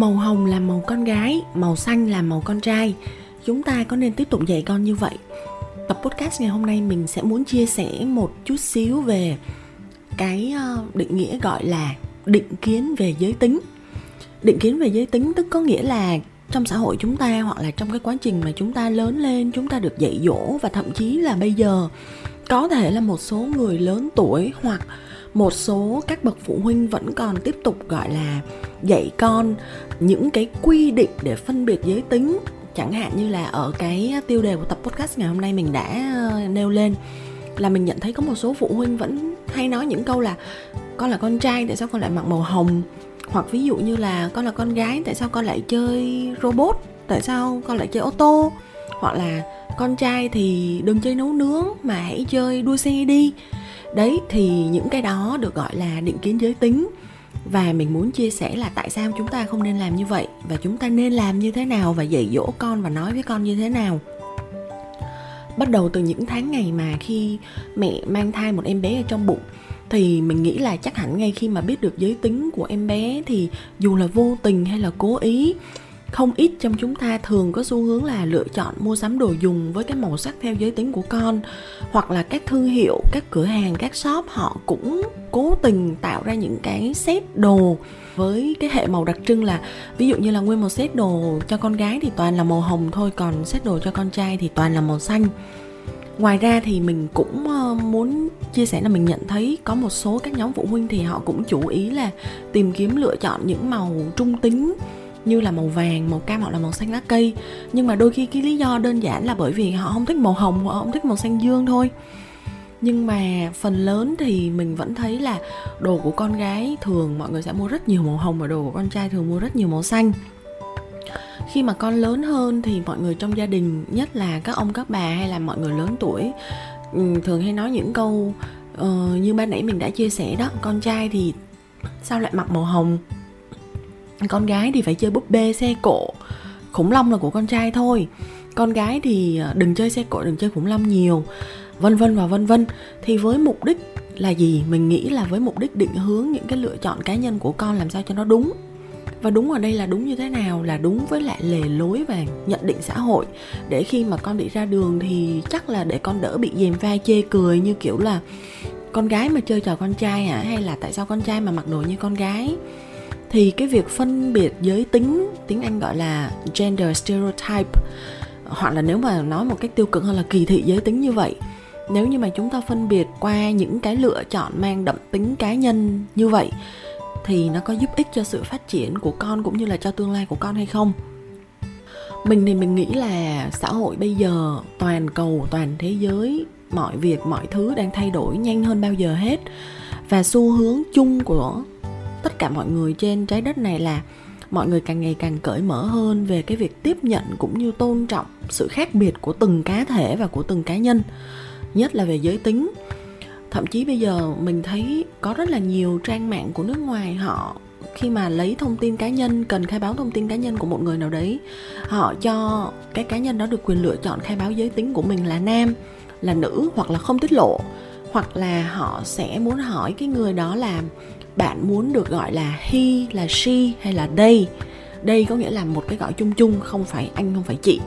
Màu hồng là màu con gái, màu xanh là màu con trai. Chúng ta có nên tiếp tục dạy con như vậy? Tập podcast ngày hôm nay mình sẽ muốn chia sẻ một chút xíu về cái ờ, định nghĩa gọi là định kiến về giới tính định kiến về giới tính tức có nghĩa là trong xã hội chúng ta hoặc là trong cái quá trình mà chúng ta lớn lên chúng ta được dạy dỗ và thậm chí là bây giờ có thể là một số người lớn tuổi hoặc một số các bậc phụ huynh vẫn còn tiếp tục, gọi là, dạy con những cái quy định để phân biệt giới tính. Chẳng hạn như là ở cái tiêu đề của tập podcast ngày hôm nay mình đã ờ, nêu lên, là mình nhận thấy có một số phụ huynh vẫn hay nói những câu là con là con trai, tại sao con lại mặc màu hồng? Hoặc ví dụ như là con là con gái, tại sao con lại chơi robot? Tại sao con lại chơi ô tô? Hoặc là con trai thì đừng chơi nấu nướng, mà hãy chơi đua xe đi đấy, thì những cái đó được gọi là định kiến giới tính. Và mình muốn chia sẻ là tại sao chúng ta không nên làm như vậy? Và chúng ta nên làm như thế nào? Và dạy dỗ con và nói với con như thế nào? Bắt đầu từ những tháng ngày mà khi mẹ mang thai một em bé ở trong bụng, thì mình nghĩ là chắc hẳn ngay khi mà biết được giới tính của em bé thì dù là vô tình hay là cố ý không ít trong chúng ta thường có xu hướng là lựa chọn mua sắm đồ dùng với cái màu sắc theo giới tính của con, hoặc là các thương hiệu, các cửa hàng, các shop họ cũng cố tình tạo ra những cái set đồ với cái hệ màu đặc trưng là, ví dụ như là nguyên một set đồ cho con gái thì toàn là màu hồng thôi, còn set đồ cho con trai thì toàn là màu xanh. Ngoài ra thì mình cũng ờ, muốn chia sẻ là mình nhận thấy có một số các nhóm phụ huynh thì họ cũng chủ ý là tìm kiếm lựa chọn những màu trung tính như là màu vàng màu cam hoặc là màu xanh lá cây. Nhưng mà đôi khi cái lý do đơn giản là bởi vì họ không thích màu hồng họ không thích màu xanh dương thôi. Nhưng mà phần lớn thì mình vẫn thấy là đồ của con gái thường mọi người sẽ mua rất nhiều màu hồng và đồ của con trai thường mua rất nhiều màu xanh. Khi mà con lớn hơn thì mọi người trong gia đình nhất là các ông các bà hay là mọi người lớn tuổi ừ, thường hay nói những câu uh, như ban nãy mình đã chia sẻ đó con trai thì sao lại mặc màu hồng? Con gái thì phải chơi búp bê, xe cộ. Khủng long là của con trai thôi. Con gái thì à, đừng chơi xe cộ, đừng chơi khủng long nhiều. Vân vân và vân vân. Thì với mục đích là gì? Mình nghĩ là với mục đích định hướng những cái lựa chọn cá nhân của con làm sao cho nó đúng. Và đúng ở đây là đúng như thế nào? Là đúng với lại lề lối và nhận định xã hội. Để khi mà con đi ra đường thì chắc là để con đỡ bị dèm pha chê cười như kiểu là con gái mà chơi trò con trai hả? Hay là tại sao con trai mà mặc đồ như con gái? Thì cái việc phân biệt giới tính, tiếng anh gọi là gender stereotype, hoặc là nếu mà nói một cách tiêu cực hơn là kỳ thị giới tính như vậy, nếu như mà chúng ta phân biệt qua những cái lựa chọn mang đậm tính cá nhân như vậy, thì nó có giúp ích cho sự phát triển của con cũng như là cho tương lai của con hay không? Mình thì mình nghĩ là xã hội bây giờ toàn cầu, toàn thế giới, mọi việc, mọi thứ đang thay đổi nhanh hơn bao giờ hết. Và xu hướng chung của tất cả mọi người trên trái đất này là mọi người càng ngày càng cởi mở hơn về cái việc tiếp nhận cũng như tôn trọng sự khác biệt của từng cá thể và của từng cá nhân, nhất là về giới tính. Thậm chí bây giờ mình thấy có rất là nhiều trang mạng của nước ngoài họ, khi mà lấy thông tin cá nhân, cần khai báo thông tin cá nhân của một người nào đấy, họ cho cái cá nhân đó được quyền lựa chọn khai báo giới tính của mình là nam, là nữ hoặc là không tiết lộ, hoặc là họ sẽ muốn hỏi cái người đó là bạn muốn được gọi là he, là she hay là they? Đây có nghĩa là một cái gọi chung chung, không phải anh, không phải chị.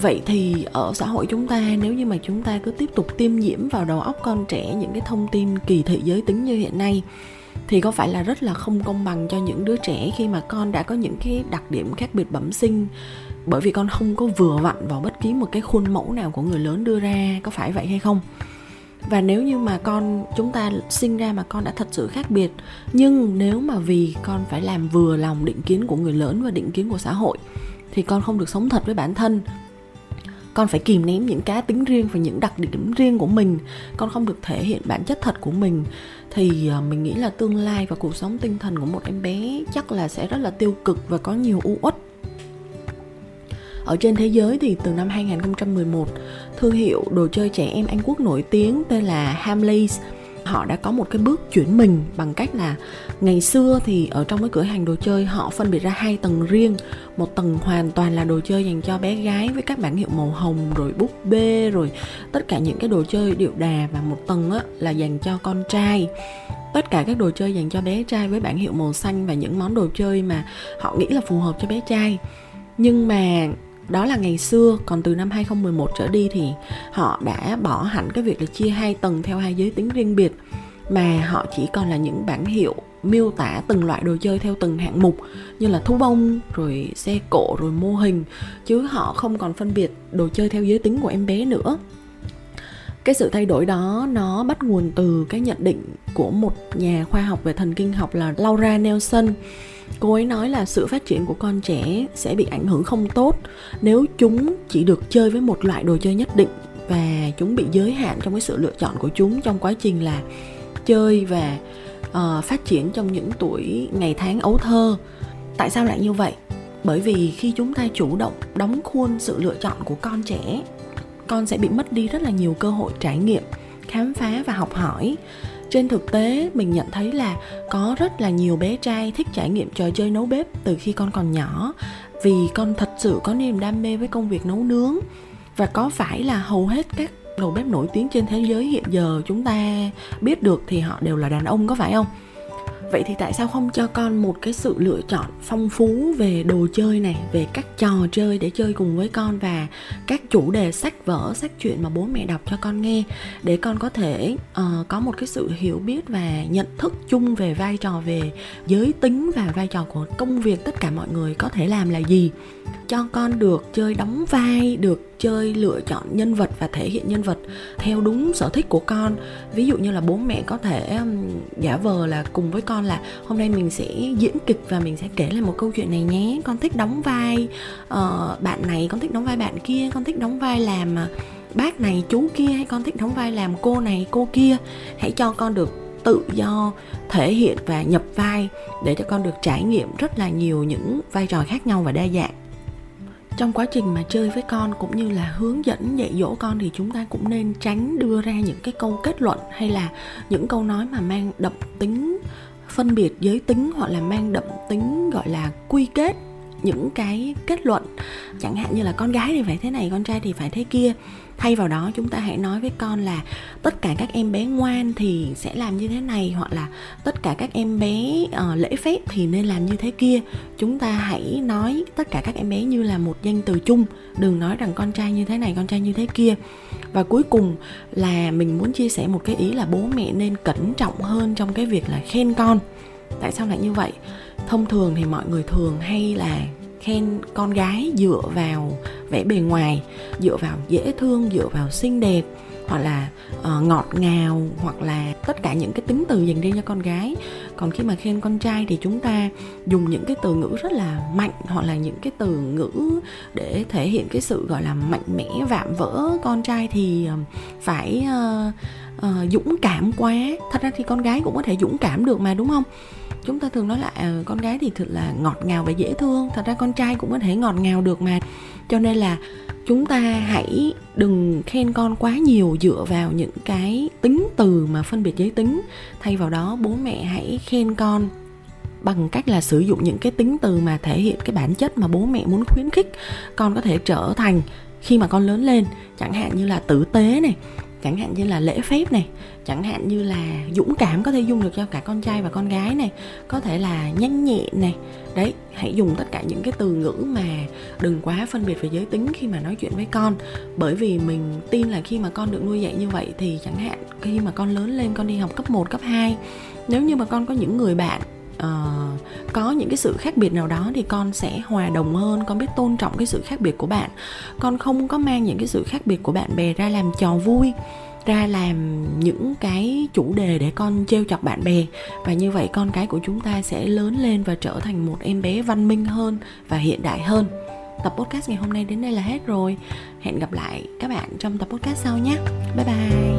Vậy thì ở xã hội chúng ta, nếu như mà chúng ta cứ tiếp tục tiêm nhiễm vào đầu óc con trẻ những cái thông tin kỳ thị giới tính như hiện nay, thì có phải là rất là không công bằng cho những đứa trẻ khi mà con đã có những cái đặc điểm khác biệt bẩm sinh bởi vì con không có vừa vặn vào bất kỳ một cái khuôn mẫu nào của người lớn đưa ra, có phải vậy hay không? Và nếu như mà con, chúng ta sinh ra mà con đã thật sự khác biệt, nhưng nếu mà vì con phải làm vừa lòng định kiến của người lớn và định kiến của xã hội, thì con không được sống thật với bản thân. Con phải kìm nén những cá tính riêng và những đặc điểm riêng của mình. Con không được thể hiện bản chất thật của mình. Thì à, mình nghĩ là tương lai và cuộc sống tinh thần của một em bé chắc là sẽ rất là tiêu cực và có nhiều u uất ở trên thế giới thì từ năm 2011, thương hiệu đồ chơi trẻ em Anh Quốc nổi tiếng tên là Hamleys họ đã có một cái bước chuyển mình bằng cách là ngày xưa thì ở trong cái cửa hàng đồ chơi họ phân biệt ra hai tầng riêng. Một tầng hoàn toàn là đồ chơi dành cho bé gái với các bản hiệu màu hồng rồi búp bê rồi tất cả những cái đồ chơi điệu đà và một tầng á, là dành cho con trai. Tất cả các đồ chơi dành cho bé trai với bản hiệu màu xanh và những món đồ chơi mà họ nghĩ là phù hợp cho bé trai. Nhưng mà đó là ngày xưa, còn từ năm 2011 trở đi thì họ đã bỏ hẳn cái việc là chia hai tầng theo hai giới tính riêng biệt. Mà họ chỉ còn là những bản hiệu miêu tả từng loại đồ chơi theo từng hạng mục, như là thú bông, rồi xe cộ, rồi mô hình, chứ họ không còn phân biệt đồ chơi theo giới tính của em bé nữa. Cái sự thay đổi đó, nó bắt nguồn từ cái nhận định của một nhà khoa học về thần kinh học là Laura Nelson cô ấy nói là sự phát triển của con trẻ sẽ bị ảnh hưởng không tốt nếu chúng chỉ được chơi với một loại đồ chơi nhất định và chúng bị giới hạn trong cái sự lựa chọn của chúng trong quá trình là chơi và uh, phát triển trong những tuổi ngày tháng ấu thơ. Tại sao lại như vậy? Bởi vì khi chúng ta chủ động đóng khuôn sự lựa chọn của con trẻ con sẽ bị mất đi rất là nhiều cơ hội trải nghiệm khám phá và học hỏi trên thực tế, mình nhận thấy là có rất là nhiều bé trai thích trải nghiệm trò chơi nấu bếp từ khi con còn nhỏ. Vì con thật sự có niềm đam mê với công việc nấu nướng và có phải là hầu hết các đầu bếp nổi tiếng trên thế giới hiện giờ chúng ta biết được thì họ đều là đàn ông, có phải không? Vậy thì tại sao không cho con một cái sự lựa chọn phong phú về đồ chơi này về các trò chơi để chơi cùng với con và các chủ đề sách vở sách truyện mà bố mẹ đọc cho con nghe? Để con có thể uh, có một cái sự hiểu biết và nhận thức chung về vai trò về giới tính và vai trò của công việc tất cả mọi người có thể làm là gì? Cho con được chơi đóng vai được chơi lựa chọn nhân vật và thể hiện nhân vật theo đúng sở thích của con. Ví dụ như là bố mẹ có thể giả vờ là cùng với con là hôm nay mình sẽ diễn kịch và mình sẽ kể lại một câu chuyện này nhé con thích đóng vai uh, bạn này con thích đóng vai bạn kia con thích đóng vai làm à, bác này chú kia hay con thích đóng vai làm cô này cô kia. Hãy cho con được tự do thể hiện và nhập vai để cho con được trải nghiệm rất là nhiều những vai trò khác nhau và đa dạng trong quá trình mà chơi với con cũng như là hướng dẫn dạy dỗ con thì chúng ta cũng nên tránh đưa ra những cái câu kết luận hay là những câu nói mà mang đậm tính phân biệt giới tính hoặc là mang đậm tính, gọi là quy kết những cái kết luận chẳng hạn như là con gái thì phải thế này con trai thì phải thế kia. Thay vào đó chúng ta hãy nói với con là tất cả các em bé ngoan thì sẽ làm như thế này hoặc là tất cả các em bé uh, lễ phép thì nên làm như thế kia. Chúng ta hãy nói tất cả các em bé như là một danh từ chung đừng nói rằng con trai như thế này con trai như thế kia. Và cuối cùng là mình muốn chia sẻ một cái ý là bố mẹ nên cẩn trọng hơn trong cái việc là khen con. Tại sao lại như vậy? Thông thường thì mọi người thường hay là khen con gái dựa vào vẻ bề ngoài, dựa vào dễ thương, dựa vào xinh đẹp hoặc là uh, ngọt ngào hoặc là tất cả những cái tính từ dành riêng cho con gái. Còn khi mà khen con trai thì chúng ta dùng những cái từ ngữ rất là mạnh hoặc là những cái từ ngữ để thể hiện cái sự gọi là mạnh mẽ vạm vỡ con trai thì ờ, phải uh, uh, dũng cảm quá. Thật ra thì con gái cũng có thể dũng cảm được mà đúng không? Chúng ta thường nói là à, con gái thì thật là ngọt ngào và dễ thương. Thật ra con trai cũng có thể ngọt ngào được mà. Cho nên là chúng ta hãy đừng khen con quá nhiều dựa vào những cái tính từ mà phân biệt giới tính. Thay vào đó, bố mẹ hãy khen con bằng cách là sử dụng những cái tính từ mà thể hiện cái bản chất mà bố mẹ muốn khuyến khích con có thể trở thành khi mà con lớn lên. Chẳng hạn như là tử tế này chẳng hạn như là lễ phép này chẳng hạn như là dũng cảm có thể dùng được cho cả con trai và con gái này có thể là nhanh nhẹn này. Đấy hãy dùng tất cả những cái từ ngữ mà đừng quá phân biệt về giới tính khi mà nói chuyện với con. Bởi vì mình tin là khi mà con được nuôi dạy như vậy thì chẳng hạn khi mà con lớn lên con đi học cấp 1, cấp 2 nếu như mà con có những người bạn uh, có những cái sự khác biệt nào đó thì con sẽ hòa đồng hơn con biết tôn trọng cái sự khác biệt của bạn. Con không có mang những cái sự khác biệt của bạn bè ra làm trò vui ra làm những cái chủ đề để con trêu chọc bạn bè. Và như vậy con cái của chúng ta sẽ lớn lên và trở thành một em bé văn minh hơn và hiện đại hơn. Tập podcast ngày hôm nay đến đây là hết rồi. Hẹn gặp lại các bạn trong tập podcast sau nhé. Bye bye.